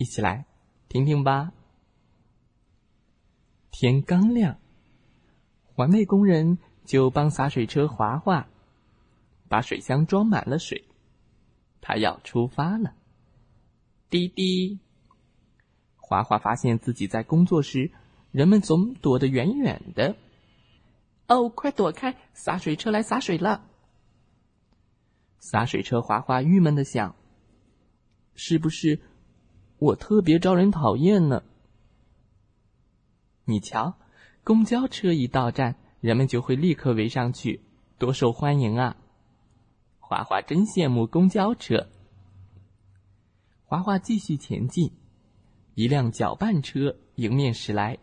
一起来听听吧。天刚亮，环卫工人就帮洒水车划划，把水箱装满了水。他要出发了。滴滴，华华发现自己在工作时，人们总躲得远远的。哦，快躲开！洒水车来洒水了。洒水车滑滑郁闷的想：是不是？我特别招人讨厌呢。你瞧，公交车一到站，人们就会立刻围上去，多受欢迎啊！华华真羡慕公交车。华华继续前进，一辆搅拌车迎面驶来，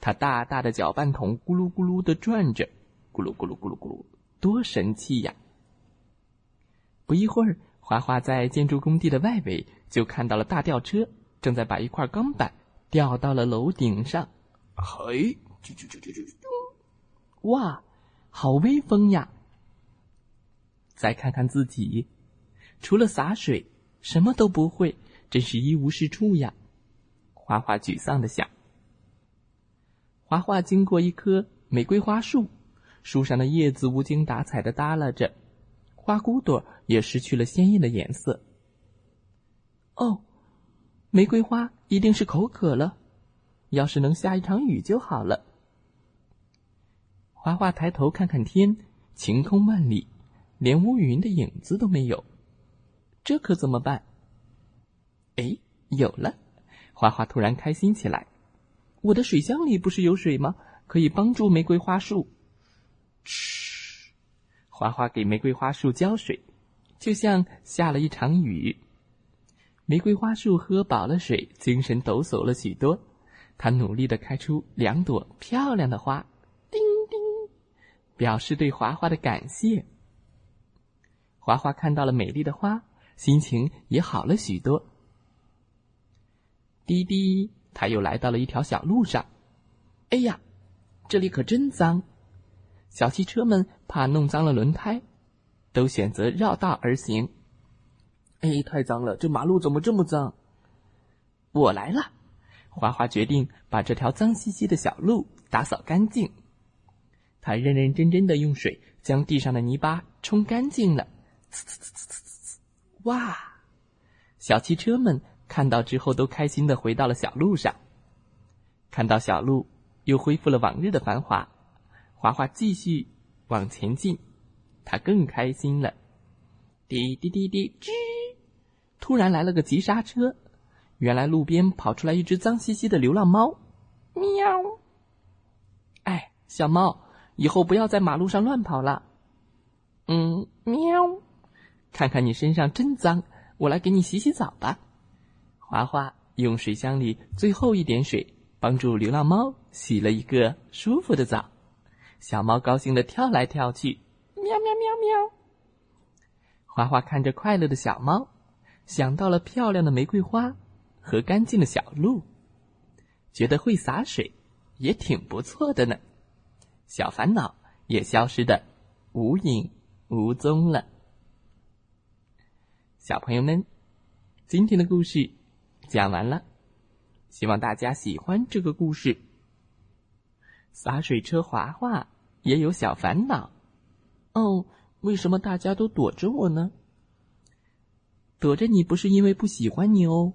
它大大的搅拌桶咕噜咕噜的转着，咕噜咕噜咕噜咕噜，多神气呀！不一会儿。华华在建筑工地的外围就看到了大吊车正在把一块钢板吊到了楼顶上，嘿，啾啾啾啾啾啾！哇，好威风呀！再看看自己，除了洒水，什么都不会，真是一无是处呀！花花沮丧的想。华华经过一棵玫瑰花树，树上的叶子无精打采的耷拉着。花骨朵也失去了鲜艳的颜色。哦，玫瑰花一定是口渴了。要是能下一场雨就好了。花花抬头看看天，晴空万里，连乌云的影子都没有。这可怎么办？哎，有了！花花突然开心起来。我的水箱里不是有水吗？可以帮助玫瑰花树。花花给玫瑰花树浇水，就像下了一场雨。玫瑰花树喝饱了水，精神抖擞了许多。它努力的开出两朵漂亮的花，叮叮，表示对华华的感谢。华华看到了美丽的花，心情也好了许多。滴滴，他又来到了一条小路上。哎呀，这里可真脏！小汽车们怕弄脏了轮胎，都选择绕道而行。哎，太脏了！这马路怎么这么脏？我来了，花花决定把这条脏兮兮的小路打扫干净。他认认真真的用水将地上的泥巴冲干净了。呲呲呲呲呲呲！哇！小汽车们看到之后都开心的回到了小路上。看到小路又恢复了往日的繁华。华华继续往前进，他更开心了。滴滴滴滴，吱！突然来了个急刹车，原来路边跑出来一只脏兮兮的流浪猫。喵！哎，小猫，以后不要在马路上乱跑了。嗯，喵！看看你身上真脏，我来给你洗洗澡吧。华华用水箱里最后一点水，帮助流浪猫洗了一个舒服的澡。小猫高兴的跳来跳去，喵喵喵喵。花花看着快乐的小猫，想到了漂亮的玫瑰花和干净的小路，觉得会洒水也挺不错的呢。小烦恼也消失的无影无踪了。小朋友们，今天的故事讲完了，希望大家喜欢这个故事。洒水车滑滑。也有小烦恼，哦，为什么大家都躲着我呢？躲着你不是因为不喜欢你哦，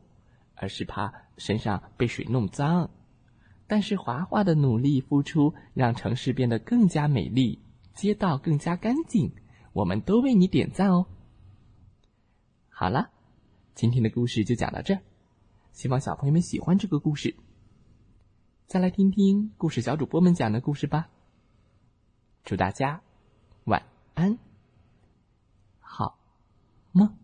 而是怕身上被水弄脏。但是华华的努力付出，让城市变得更加美丽，街道更加干净，我们都为你点赞哦。好了，今天的故事就讲到这儿，希望小朋友们喜欢这个故事。再来听听故事小主播们讲的故事吧。祝大家晚安，好梦。